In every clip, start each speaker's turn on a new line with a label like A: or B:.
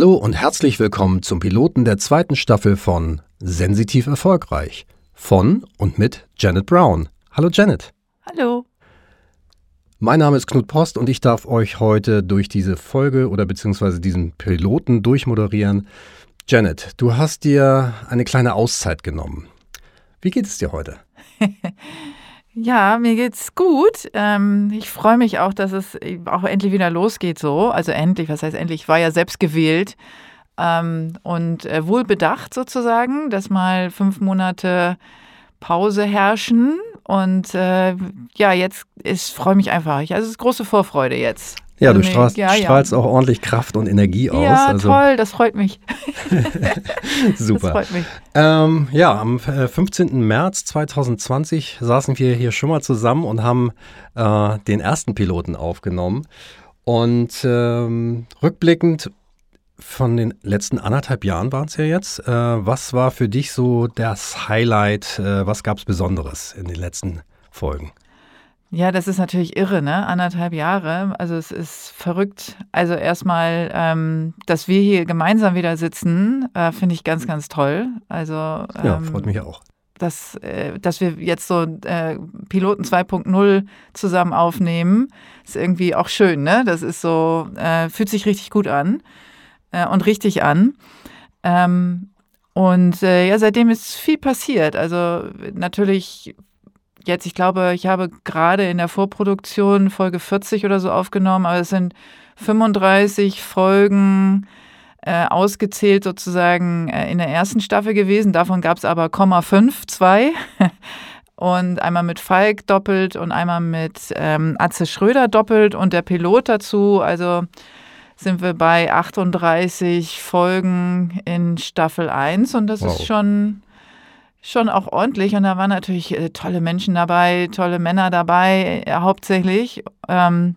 A: Hallo und herzlich willkommen zum Piloten der zweiten Staffel von Sensitiv Erfolgreich von und mit Janet Brown. Hallo Janet.
B: Hallo.
A: Mein Name ist Knut Post und ich darf euch heute durch diese Folge oder beziehungsweise diesen Piloten durchmoderieren. Janet, du hast dir eine kleine Auszeit genommen. Wie geht es dir heute?
B: Ja, mir geht's gut. Ähm, ich freue mich auch, dass es auch endlich wieder losgeht so. Also endlich, was heißt endlich? Ich war ja selbst gewählt ähm, und äh, wohlbedacht sozusagen, dass mal fünf Monate Pause herrschen. Und äh, ja, jetzt freue mich einfach. Also es ist große Vorfreude jetzt.
A: Ja, du strahlst, ja, strahlst ja. auch ordentlich Kraft und Energie aus.
B: Ja, also. toll, das freut mich.
A: Super.
B: Das freut mich.
A: Ähm, ja, am 15. Äh, März 2020 saßen wir hier schon mal zusammen und haben äh, den ersten Piloten aufgenommen. Und ähm, rückblickend von den letzten anderthalb Jahren waren es ja jetzt. Äh, was war für dich so das Highlight? Äh, was gab es Besonderes in den letzten Folgen?
B: Ja, das ist natürlich irre, ne? Anderthalb Jahre. Also es ist verrückt. Also erstmal, ähm, dass wir hier gemeinsam wieder sitzen, äh, finde ich ganz, ganz toll. Also ähm,
A: ja, freut mich auch.
B: Dass, äh, dass wir jetzt so äh, Piloten 2.0 zusammen aufnehmen, ist irgendwie auch schön, ne? Das ist so, äh, fühlt sich richtig gut an äh, und richtig an. Ähm, und äh, ja, seitdem ist viel passiert. Also natürlich jetzt, ich glaube, ich habe gerade in der Vorproduktion Folge 40 oder so aufgenommen, aber es sind 35 Folgen äh, ausgezählt sozusagen äh, in der ersten Staffel gewesen. Davon gab es aber 0,5, zwei. und einmal mit Falk doppelt und einmal mit ähm, Atze Schröder doppelt und der Pilot dazu. Also sind wir bei 38 Folgen in Staffel 1 und das wow. ist schon schon auch ordentlich und da waren natürlich äh, tolle Menschen dabei, tolle Männer dabei, äh, hauptsächlich. Ähm,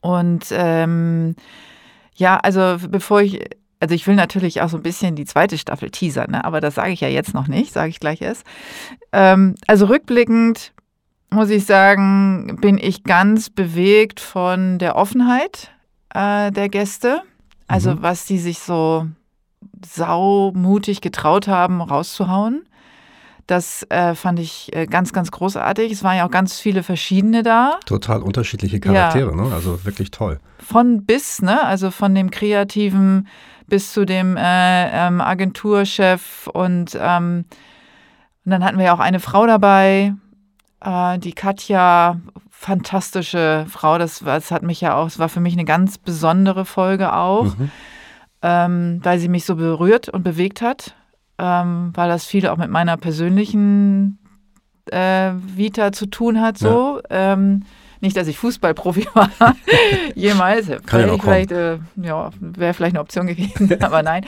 B: und ähm, ja, also bevor ich, also ich will natürlich auch so ein bisschen die zweite Staffel teasern, ne? aber das sage ich ja jetzt noch nicht, sage ich gleich erst. Ähm, also rückblickend muss ich sagen, bin ich ganz bewegt von der Offenheit äh, der Gäste. Also mhm. was die sich so saumutig getraut haben, rauszuhauen. Das äh, fand ich äh, ganz, ganz großartig. Es waren ja auch ganz viele verschiedene da.
A: Total unterschiedliche Charaktere, ja. ne? Also wirklich toll.
B: Von bis, ne? Also von dem Kreativen bis zu dem äh, ähm, Agenturchef und, ähm, und dann hatten wir ja auch eine Frau dabei, äh, die Katja, fantastische Frau. Das, das hat mich ja auch, es war für mich eine ganz besondere Folge auch, mhm. ähm, weil sie mich so berührt und bewegt hat ähm, weil das viel auch mit meiner persönlichen äh, Vita zu tun hat. So. Ja. Ähm, nicht, dass ich Fußballprofi war, jemals.
A: Kann ja
B: vielleicht, äh, ja, wäre vielleicht eine Option gewesen, aber nein.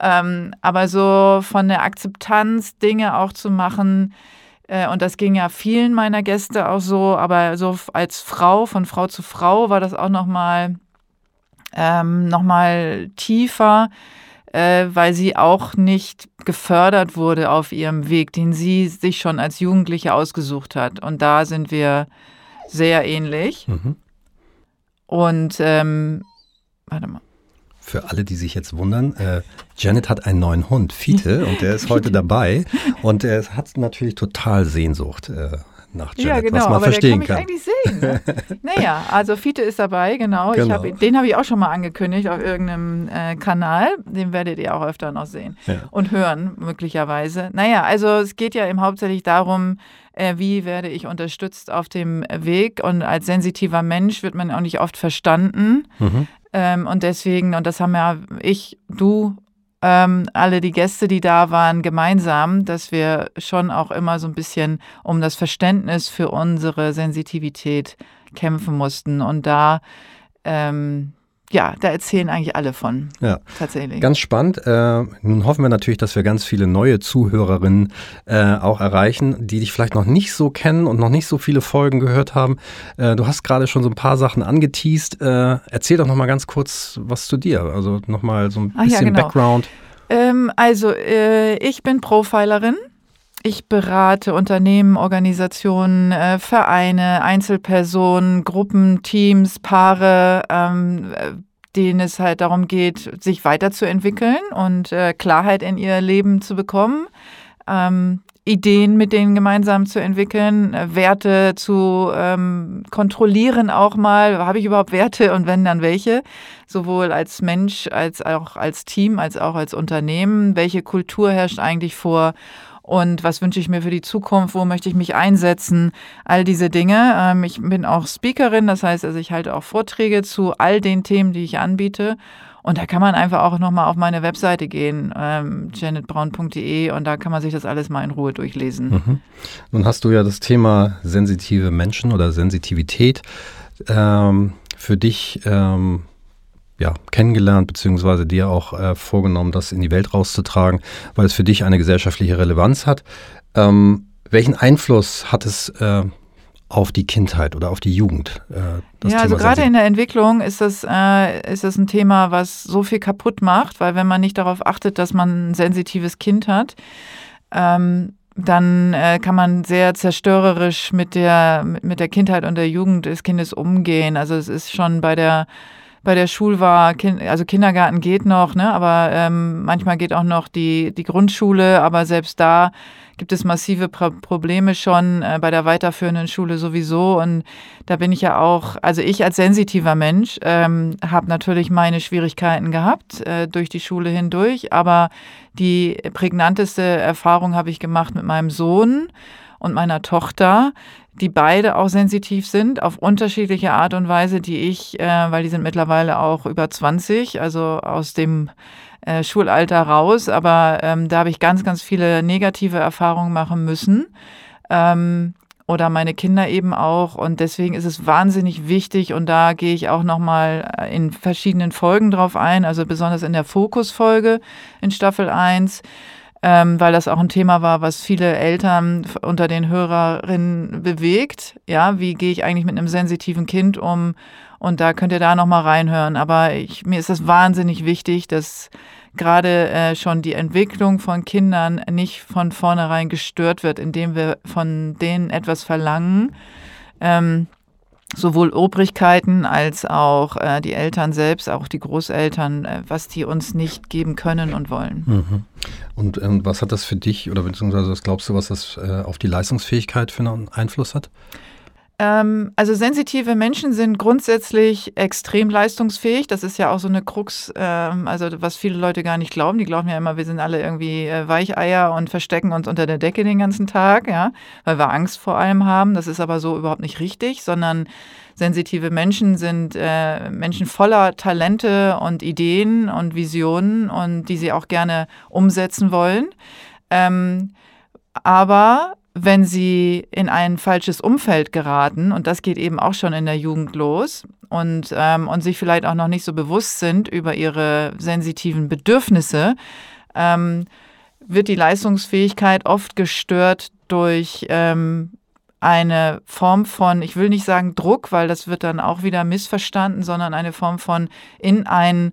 B: Ähm, aber so von der Akzeptanz, Dinge auch zu machen, äh, und das ging ja vielen meiner Gäste auch so, aber so als Frau, von Frau zu Frau, war das auch nochmal ähm, noch tiefer äh, weil sie auch nicht gefördert wurde auf ihrem Weg, den sie sich schon als Jugendliche ausgesucht hat. Und da sind wir sehr ähnlich. Mhm. Und ähm, warte mal.
A: Für alle, die sich jetzt wundern, äh, Janet hat einen neuen Hund, Fiete, und der ist heute dabei. Und er hat natürlich total Sehnsucht äh, nach Janet,
B: ja, genau,
A: was man
B: aber
A: verstehen
B: der kann.
A: kann.
B: eigentlich sehen. Ne? naja, also Fiete ist dabei, genau. genau. Hab, den habe ich auch schon mal angekündigt auf irgendeinem äh, Kanal. Den werdet ihr auch öfter noch sehen ja. und hören, möglicherweise. Naja, also es geht ja eben hauptsächlich darum, äh, wie werde ich unterstützt auf dem Weg. Und als sensitiver Mensch wird man auch nicht oft verstanden. Mhm. Ähm, und deswegen, und das haben ja ich, du ähm, alle die Gäste, die da waren, gemeinsam, dass wir schon auch immer so ein bisschen um das Verständnis für unsere Sensitivität kämpfen mussten. Und da ähm, ja, da erzählen eigentlich alle von.
A: Ja, tatsächlich. Ganz spannend. Äh, nun hoffen wir natürlich, dass wir ganz viele neue Zuhörerinnen äh, auch erreichen, die dich vielleicht noch nicht so kennen und noch nicht so viele Folgen gehört haben. Äh, du hast gerade schon so ein paar Sachen angeteased. Äh, erzähl doch noch mal ganz kurz was zu dir. Also noch mal so ein bisschen ja, genau. Background.
B: Ähm, also äh, ich bin Profilerin. Ich berate Unternehmen, Organisationen, äh, Vereine, Einzelpersonen, Gruppen, Teams, Paare, ähm, denen es halt darum geht, sich weiterzuentwickeln und äh, Klarheit in ihr Leben zu bekommen. Ähm, Ideen mit denen gemeinsam zu entwickeln, äh, Werte zu ähm, kontrollieren auch mal. Habe ich überhaupt Werte und wenn dann welche? Sowohl als Mensch, als auch als Team, als auch als Unternehmen. Welche Kultur herrscht eigentlich vor? Und was wünsche ich mir für die Zukunft? Wo möchte ich mich einsetzen? All diese Dinge. Ähm, ich bin auch Speakerin, das heißt, also ich halte auch Vorträge zu all den Themen, die ich anbiete. Und da kann man einfach auch nochmal auf meine Webseite gehen, ähm, janetbraun.de, und da kann man sich das alles mal in Ruhe durchlesen.
A: Mhm. Nun hast du ja das Thema sensitive Menschen oder Sensitivität ähm, für dich ähm, ja, kennengelernt, beziehungsweise dir auch äh, vorgenommen, das in die Welt rauszutragen, weil es für dich eine gesellschaftliche Relevanz hat. Ähm, welchen Einfluss hat es äh, auf die Kindheit oder auf die Jugend.
B: Äh, ja, Thema also gerade in der Entwicklung ist das, äh, ist das ein Thema, was so viel kaputt macht, weil wenn man nicht darauf achtet, dass man ein sensitives Kind hat, ähm, dann äh, kann man sehr zerstörerisch mit der, mit der Kindheit und der Jugend des Kindes umgehen. Also es ist schon bei der bei der Schulwahl, also Kindergarten geht noch, ne, aber ähm, manchmal geht auch noch die, die Grundschule, aber selbst da gibt es massive Pro Probleme schon äh, bei der weiterführenden Schule sowieso. Und da bin ich ja auch, also ich als sensitiver Mensch ähm, habe natürlich meine Schwierigkeiten gehabt äh, durch die Schule hindurch, aber die prägnanteste Erfahrung habe ich gemacht mit meinem Sohn und meiner Tochter, die beide auch sensitiv sind, auf unterschiedliche Art und Weise, die ich, äh, weil die sind mittlerweile auch über 20, also aus dem äh, Schulalter raus, aber ähm, da habe ich ganz, ganz viele negative Erfahrungen machen müssen. Ähm, oder meine Kinder eben auch. Und deswegen ist es wahnsinnig wichtig, und da gehe ich auch nochmal äh, in verschiedenen Folgen drauf ein, also besonders in der Fokusfolge in Staffel 1, ähm, weil das auch ein Thema war, was viele Eltern unter den Hörerinnen bewegt. Ja, wie gehe ich eigentlich mit einem sensitiven Kind um? Und da könnt ihr da nochmal reinhören. Aber ich, mir ist das wahnsinnig wichtig, dass gerade äh, schon die Entwicklung von Kindern nicht von vornherein gestört wird, indem wir von denen etwas verlangen. Ähm, sowohl Obrigkeiten als auch äh, die Eltern selbst, auch die Großeltern, äh, was die uns nicht geben können und wollen.
A: Mhm. Und ähm, was hat das für dich oder beziehungsweise was glaubst du, was das äh, auf die Leistungsfähigkeit für einen Einfluss hat?
B: Ähm, also sensitive Menschen sind grundsätzlich extrem leistungsfähig. Das ist ja auch so eine Krux, ähm, also was viele Leute gar nicht glauben. Die glauben ja immer, wir sind alle irgendwie äh, Weicheier und verstecken uns unter der Decke den ganzen Tag, ja, weil wir Angst vor allem haben. Das ist aber so überhaupt nicht richtig, sondern sensitive Menschen sind äh, Menschen voller Talente und Ideen und Visionen und die sie auch gerne umsetzen wollen. Ähm, aber wenn sie in ein falsches Umfeld geraten, und das geht eben auch schon in der Jugend los, und, ähm, und sich vielleicht auch noch nicht so bewusst sind über ihre sensitiven Bedürfnisse, ähm, wird die Leistungsfähigkeit oft gestört durch ähm, eine Form von, ich will nicht sagen Druck, weil das wird dann auch wieder missverstanden, sondern eine Form von in ein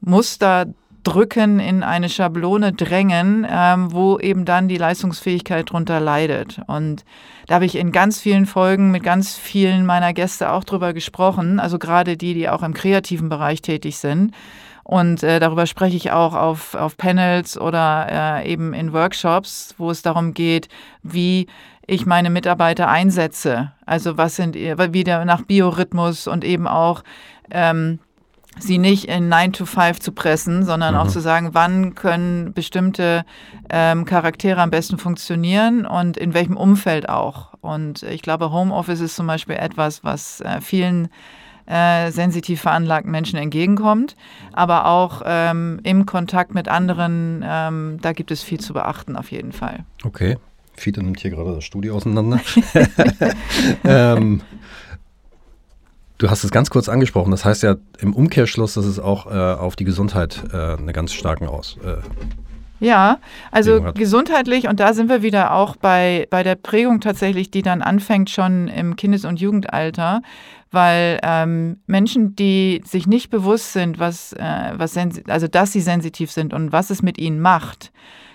B: Muster drücken, in eine Schablone drängen, ähm, wo eben dann die Leistungsfähigkeit drunter leidet. Und da habe ich in ganz vielen Folgen mit ganz vielen meiner Gäste auch drüber gesprochen, also gerade die, die auch im kreativen Bereich tätig sind. Und äh, darüber spreche ich auch auf, auf Panels oder äh, eben in Workshops, wo es darum geht, wie ich meine Mitarbeiter einsetze. Also was sind wieder nach Biorhythmus und eben auch ähm, sie nicht in 9 to 5 zu pressen, sondern mhm. auch zu sagen, wann können bestimmte ähm, Charaktere am besten funktionieren und in welchem Umfeld auch. Und ich glaube, Homeoffice ist zum Beispiel etwas, was äh, vielen äh, sensitiv veranlagten Menschen entgegenkommt, aber auch ähm, im Kontakt mit anderen, ähm, da gibt es viel zu beachten auf jeden Fall.
A: Okay. Fiete nimmt hier gerade das Studio auseinander. ähm, Du hast es ganz kurz angesprochen. Das heißt ja im Umkehrschluss, dass es auch äh, auf die Gesundheit äh, eine ganz starken Aus. Äh,
B: ja, also gesundheitlich, und da sind wir wieder auch bei, bei der Prägung tatsächlich, die dann anfängt schon im Kindes- und Jugendalter, weil ähm, Menschen, die sich nicht bewusst sind, was, äh, was also dass sie sensitiv sind und was es mit ihnen macht,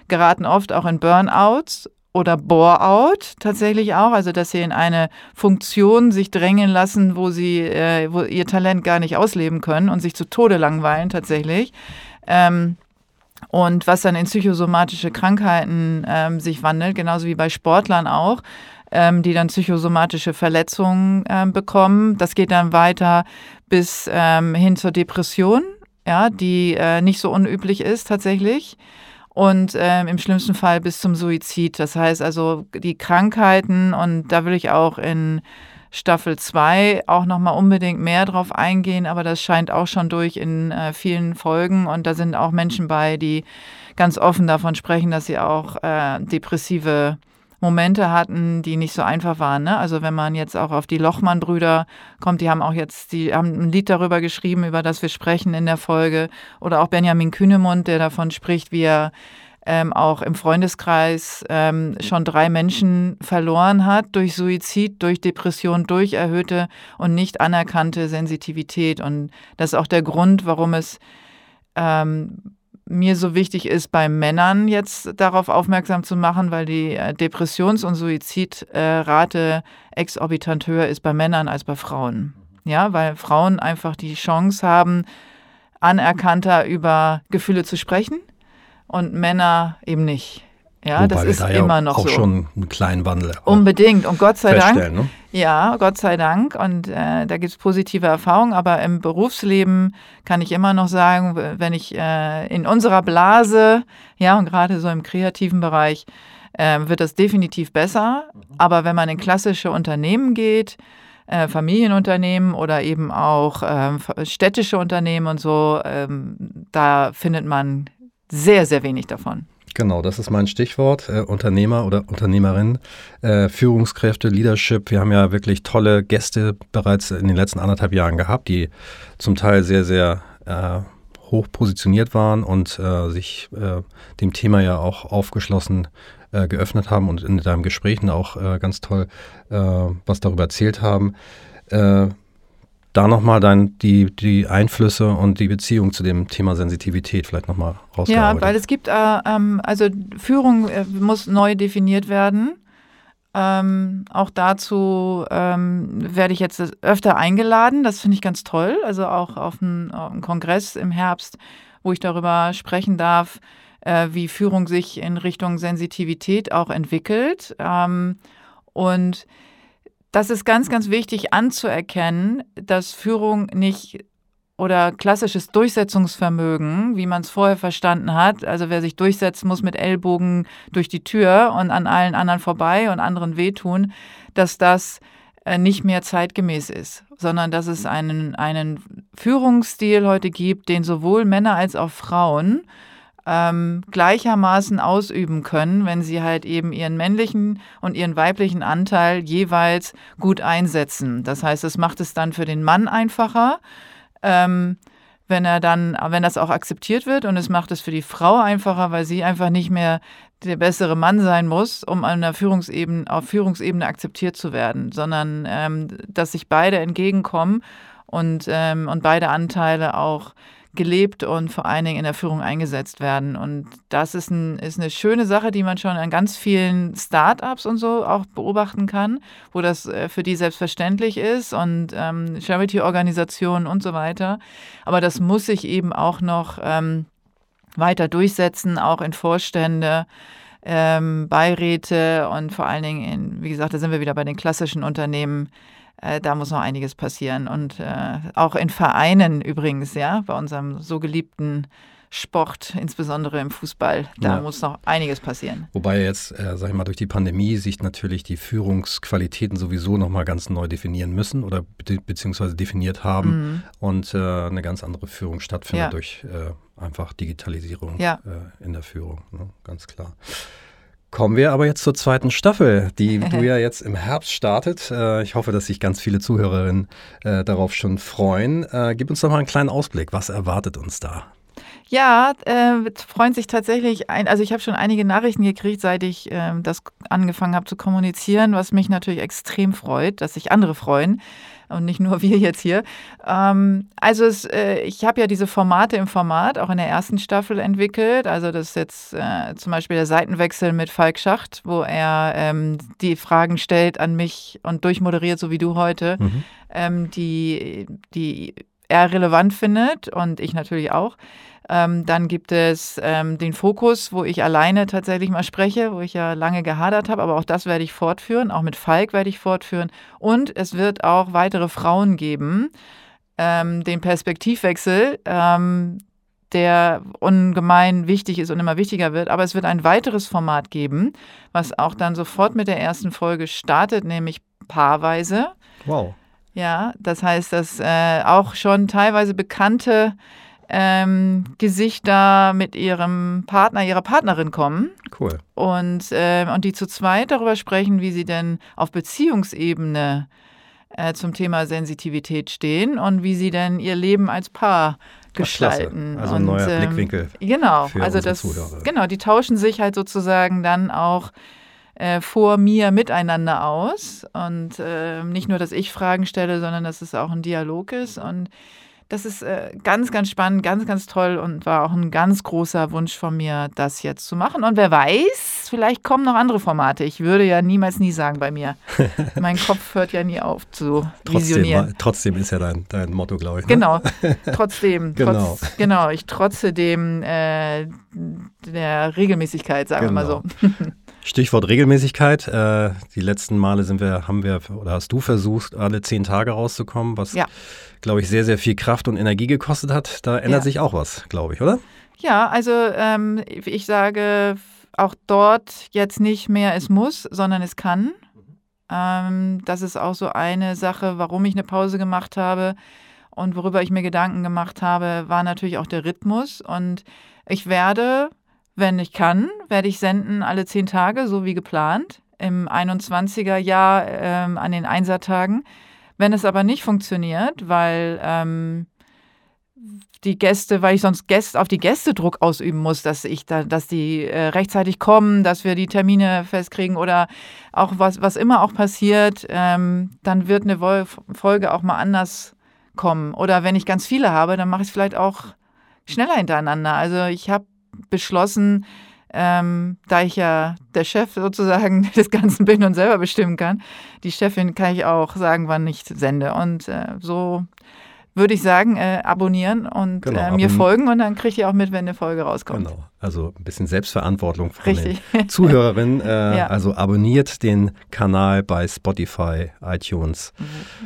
B: geraten oft auch in Burnouts oder Bore-out tatsächlich auch, also dass sie in eine Funktion sich drängen lassen, wo sie äh, wo ihr Talent gar nicht ausleben können und sich zu Tode langweilen tatsächlich. Ähm, und was dann in psychosomatische Krankheiten ähm, sich wandelt, genauso wie bei Sportlern auch, ähm, die dann psychosomatische Verletzungen ähm, bekommen. Das geht dann weiter bis ähm, hin zur Depression, ja, die äh, nicht so unüblich ist tatsächlich und ähm, im schlimmsten Fall bis zum Suizid. Das heißt also die Krankheiten und da will ich auch in Staffel 2 auch nochmal unbedingt mehr drauf eingehen, aber das scheint auch schon durch in äh, vielen Folgen und da sind auch Menschen bei, die ganz offen davon sprechen, dass sie auch äh, depressive Momente hatten, die nicht so einfach waren. Ne? Also wenn man jetzt auch auf die Lochmann-Brüder kommt, die haben auch jetzt, die haben ein Lied darüber geschrieben, über das wir sprechen in der Folge. Oder auch Benjamin Kühnemund, der davon spricht, wie er ähm, auch im Freundeskreis ähm, schon drei Menschen verloren hat durch Suizid, durch Depression, durch erhöhte und nicht anerkannte Sensitivität. Und das ist auch der Grund, warum es ähm, mir so wichtig ist, bei Männern jetzt darauf aufmerksam zu machen, weil die äh, Depressions- und Suizidrate exorbitant höher ist bei Männern als bei Frauen. Ja, weil Frauen einfach die Chance haben, anerkannter über Gefühle zu sprechen und Männer eben nicht. Ja,
A: Wobei
B: das ist
A: da
B: immer
A: ja
B: noch
A: auch
B: so.
A: schon einen kleinen Wandel.
B: Unbedingt. Und Gott sei Dank.
A: Ne?
B: Ja, Gott sei Dank. Und äh, da gibt es positive Erfahrungen. Aber im Berufsleben kann ich immer noch sagen, wenn ich äh, in unserer Blase, ja, und gerade so im kreativen Bereich, äh, wird das definitiv besser. Aber wenn man in klassische Unternehmen geht, äh, Familienunternehmen oder eben auch ähm, städtische Unternehmen und so, ähm, da findet man sehr, sehr wenig davon.
A: Genau, das ist mein Stichwort. Äh, Unternehmer oder Unternehmerin, äh, Führungskräfte, Leadership. Wir haben ja wirklich tolle Gäste bereits in den letzten anderthalb Jahren gehabt, die zum Teil sehr, sehr äh, hoch positioniert waren und äh, sich äh, dem Thema ja auch aufgeschlossen äh, geöffnet haben und in deinem Gesprächen auch ganz toll was darüber erzählt haben da nochmal dann die, die Einflüsse und die Beziehung zu dem Thema Sensitivität vielleicht nochmal rausgearbeitet.
B: Ja, weil es gibt, äh, ähm, also Führung äh, muss neu definiert werden. Ähm, auch dazu ähm, werde ich jetzt öfter eingeladen. Das finde ich ganz toll. Also auch auf einem Kongress im Herbst, wo ich darüber sprechen darf, äh, wie Führung sich in Richtung Sensitivität auch entwickelt. Ähm, und das ist ganz, ganz wichtig anzuerkennen, dass Führung nicht oder klassisches Durchsetzungsvermögen, wie man es vorher verstanden hat, also wer sich durchsetzen muss mit Ellbogen durch die Tür und an allen anderen vorbei und anderen wehtun, dass das äh, nicht mehr zeitgemäß ist, sondern dass es einen, einen Führungsstil heute gibt, den sowohl Männer als auch Frauen ähm, gleichermaßen ausüben können, wenn sie halt eben ihren männlichen und ihren weiblichen Anteil jeweils gut einsetzen. Das heißt, es macht es dann für den Mann einfacher. Ähm, wenn er dann, wenn das auch akzeptiert wird und es macht es für die Frau einfacher, weil sie einfach nicht mehr der bessere Mann sein muss, um an der Führungsebene, auf Führungsebene akzeptiert zu werden, sondern ähm, dass sich beide entgegenkommen und, ähm, und beide Anteile auch gelebt und vor allen Dingen in der Führung eingesetzt werden. Und das ist, ein, ist eine schöne Sache, die man schon an ganz vielen Startups und so auch beobachten kann, wo das äh, für die selbstverständlich ist und ähm, Charity-Organisationen und so weiter. Aber das muss sich eben auch noch ähm, weiter durchsetzen, auch in Vorstände. Ähm, Beiräte und vor allen Dingen, in, wie gesagt, da sind wir wieder bei den klassischen Unternehmen, äh, da muss noch einiges passieren. Und äh, auch in Vereinen übrigens, ja, bei unserem so geliebten Sport, insbesondere im Fußball, da ja. muss noch einiges passieren.
A: Wobei jetzt, äh, sag ich mal, durch die Pandemie sich natürlich die Führungsqualitäten sowieso nochmal ganz neu definieren müssen oder be beziehungsweise definiert haben mhm. und äh, eine ganz andere Führung stattfindet ja. durch äh, einfach Digitalisierung ja. Äh, in der Führung, ne? ganz klar. Kommen wir aber jetzt zur zweiten Staffel, die du ja jetzt im Herbst startet. Äh, ich hoffe, dass sich ganz viele Zuhörerinnen äh, darauf schon freuen. Äh, gib uns doch mal einen kleinen Ausblick. Was erwartet uns da?
B: Ja, äh, freuen sich tatsächlich ein. Also ich habe schon einige Nachrichten gekriegt, seit ich äh, das angefangen habe zu kommunizieren, was mich natürlich extrem freut, dass sich andere freuen und nicht nur wir jetzt hier. Ähm, also es, äh, ich habe ja diese Formate im Format auch in der ersten Staffel entwickelt. Also das ist jetzt äh, zum Beispiel der Seitenwechsel mit Falk Schacht, wo er ähm, die Fragen stellt an mich und durchmoderiert, so wie du heute, mhm. ähm, die, die er relevant findet und ich natürlich auch. Ähm, dann gibt es ähm, den Fokus, wo ich alleine tatsächlich mal spreche, wo ich ja lange gehadert habe, aber auch das werde ich fortführen. Auch mit Falk werde ich fortführen. Und es wird auch weitere Frauen geben. Ähm, den Perspektivwechsel, ähm, der ungemein wichtig ist und immer wichtiger wird. Aber es wird ein weiteres Format geben, was auch dann sofort mit der ersten Folge startet, nämlich paarweise.
A: Wow.
B: Ja, das heißt, dass äh, auch schon teilweise bekannte ähm, Gesichter mit ihrem Partner, ihrer Partnerin kommen.
A: Cool.
B: Und, äh, und die zu zweit darüber sprechen, wie sie denn auf Beziehungsebene äh, zum Thema Sensitivität stehen und wie sie denn ihr Leben als Paar gestalten.
A: Ach, also ein neuer
B: ähm,
A: Blickwinkel.
B: Genau, für also das, Zuhörer. genau, die tauschen sich halt sozusagen dann auch äh, vor mir miteinander aus und äh, nicht nur, dass ich Fragen stelle, sondern dass es auch ein Dialog ist und das ist äh, ganz, ganz spannend, ganz, ganz toll und war auch ein ganz großer Wunsch von mir, das jetzt zu machen. Und wer weiß, vielleicht kommen noch andere Formate. Ich würde ja niemals nie sagen bei mir. mein Kopf hört ja nie auf zu visionieren.
A: Trotzdem, ist ja dein, dein Motto, glaube ich.
B: Ne? Genau, trotzdem. genau. Trotz, genau, ich trotze dem äh, der Regelmäßigkeit, sagen genau. wir mal so.
A: Stichwort Regelmäßigkeit. Äh, die letzten Male sind wir, haben wir oder hast du versucht, alle zehn Tage rauszukommen, was, ja. glaube ich, sehr, sehr viel Kraft und Energie gekostet hat. Da ändert ja. sich auch was, glaube ich, oder?
B: Ja, also ähm, ich sage auch dort jetzt nicht mehr es muss, sondern es kann. Ähm, das ist auch so eine Sache, warum ich eine Pause gemacht habe und worüber ich mir Gedanken gemacht habe, war natürlich auch der Rhythmus. Und ich werde wenn ich kann, werde ich senden alle zehn Tage, so wie geplant, im 21er Jahr ähm, an den Einsertagen. Wenn es aber nicht funktioniert, weil ähm, die Gäste, weil ich sonst Gäste, auf die Gäste Druck ausüben muss, dass ich da, dass die äh, rechtzeitig kommen, dass wir die Termine festkriegen oder auch was, was immer auch passiert, ähm, dann wird eine Folge auch mal anders kommen. Oder wenn ich ganz viele habe, dann mache ich es vielleicht auch schneller hintereinander. Also ich habe beschlossen, ähm, da ich ja der Chef sozusagen des Ganzen bin und selber bestimmen kann, die Chefin kann ich auch sagen, wann ich sende. Und äh, so würde ich sagen, äh, abonnieren und genau, äh, mir folgen und dann kriegt ihr auch mit, wenn eine Folge rauskommt. Genau,
A: also ein bisschen Selbstverantwortung von Richtig. den Zuhörerinnen. Äh, ja. Also abonniert den Kanal bei Spotify, iTunes,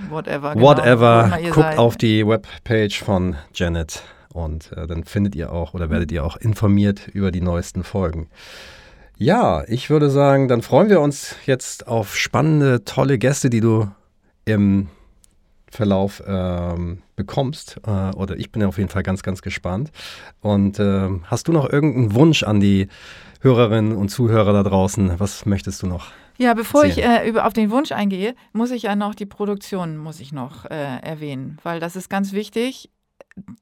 B: whatever.
A: Genau, whatever. Guckt seid. auf die Webpage von Janet und äh, dann findet ihr auch oder werdet ihr auch informiert über die neuesten Folgen. Ja, ich würde sagen, dann freuen wir uns jetzt auf spannende, tolle Gäste, die du im Verlauf ähm, bekommst. Äh, oder ich bin ja auf jeden Fall ganz, ganz gespannt. Und äh, hast du noch irgendeinen Wunsch an die Hörerinnen und Zuhörer da draußen? Was möchtest du noch?
B: Ja, bevor erzählen? ich äh, über, auf den Wunsch eingehe, muss ich ja noch die Produktion muss ich noch äh, erwähnen, weil das ist ganz wichtig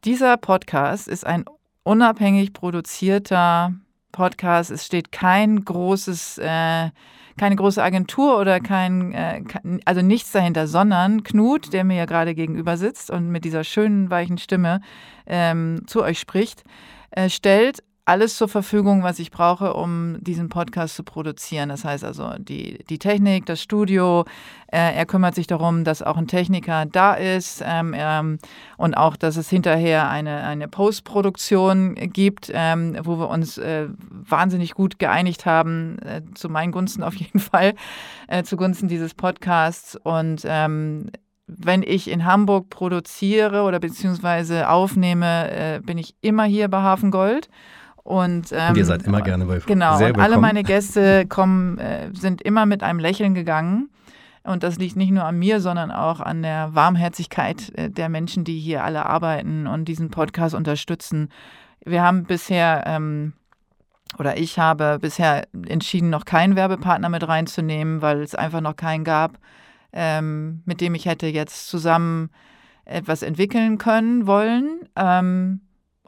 B: dieser Podcast ist ein unabhängig produzierter Podcast. Es steht kein großes, äh, keine große Agentur oder kein, äh, also nichts dahinter, sondern Knut, der mir ja gerade gegenüber sitzt und mit dieser schönen, weichen Stimme ähm, zu euch spricht, äh, stellt alles zur Verfügung, was ich brauche, um diesen Podcast zu produzieren. Das heißt also die, die Technik, das Studio. Äh, er kümmert sich darum, dass auch ein Techniker da ist ähm, ähm, und auch, dass es hinterher eine, eine Postproduktion gibt, ähm, wo wir uns äh, wahnsinnig gut geeinigt haben, äh, zu meinen Gunsten auf jeden Fall, äh, zugunsten dieses Podcasts. Und ähm, wenn ich in Hamburg produziere oder beziehungsweise aufnehme, äh, bin ich immer hier bei Hafengold. Und,
A: ähm, ihr seid immer gerne bei
B: Genau, und alle meine Gäste kommen, äh, sind immer mit einem Lächeln gegangen. Und das liegt nicht nur an mir, sondern auch an der Warmherzigkeit äh, der Menschen, die hier alle arbeiten und diesen Podcast unterstützen. Wir haben bisher, ähm, oder ich habe bisher entschieden, noch keinen Werbepartner mit reinzunehmen, weil es einfach noch keinen gab, ähm, mit dem ich hätte jetzt zusammen etwas entwickeln können wollen. Ähm,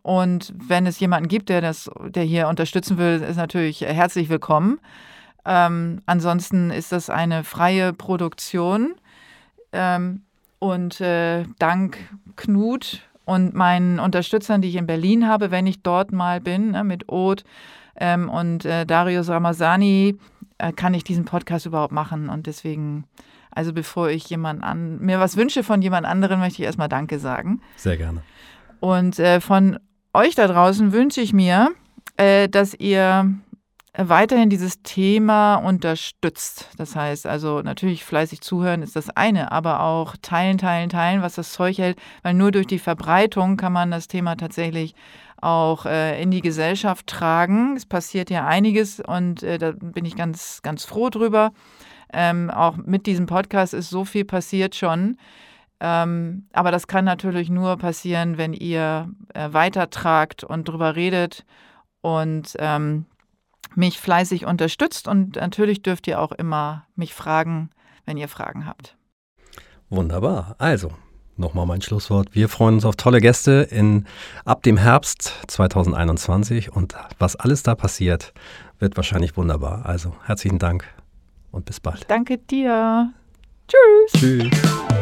B: Und wenn es jemanden gibt, der das, der hier unterstützen will, ist natürlich herzlich willkommen. Ähm, ansonsten ist das eine freie Produktion. Ähm, und äh, dank Knut und meinen Unterstützern, die ich in Berlin habe, wenn ich dort mal bin, ne, mit Oth ähm, und äh, Darius Ramazani, äh, kann ich diesen Podcast überhaupt machen. Und deswegen, also bevor ich jemand an, mir was wünsche von jemand anderen, möchte ich erstmal Danke sagen.
A: Sehr gerne.
B: Und äh, von euch da draußen wünsche ich mir, äh, dass ihr weiterhin dieses Thema unterstützt. Das heißt also natürlich fleißig zuhören ist das eine, aber auch teilen, teilen, teilen, was das Zeug hält, weil nur durch die Verbreitung kann man das Thema tatsächlich auch äh, in die Gesellschaft tragen. Es passiert ja einiges und äh, da bin ich ganz, ganz froh drüber. Ähm, auch mit diesem Podcast ist so viel passiert schon. Ähm, aber das kann natürlich nur passieren, wenn ihr äh, weitertragt und drüber redet und ähm, mich fleißig unterstützt. Und natürlich dürft ihr auch immer mich fragen, wenn ihr Fragen habt.
A: Wunderbar. Also, nochmal mein Schlusswort. Wir freuen uns auf tolle Gäste in, ab dem Herbst 2021 und was alles da passiert, wird wahrscheinlich wunderbar. Also herzlichen Dank und bis bald.
B: Danke dir. Tschüss.
A: Tschüss.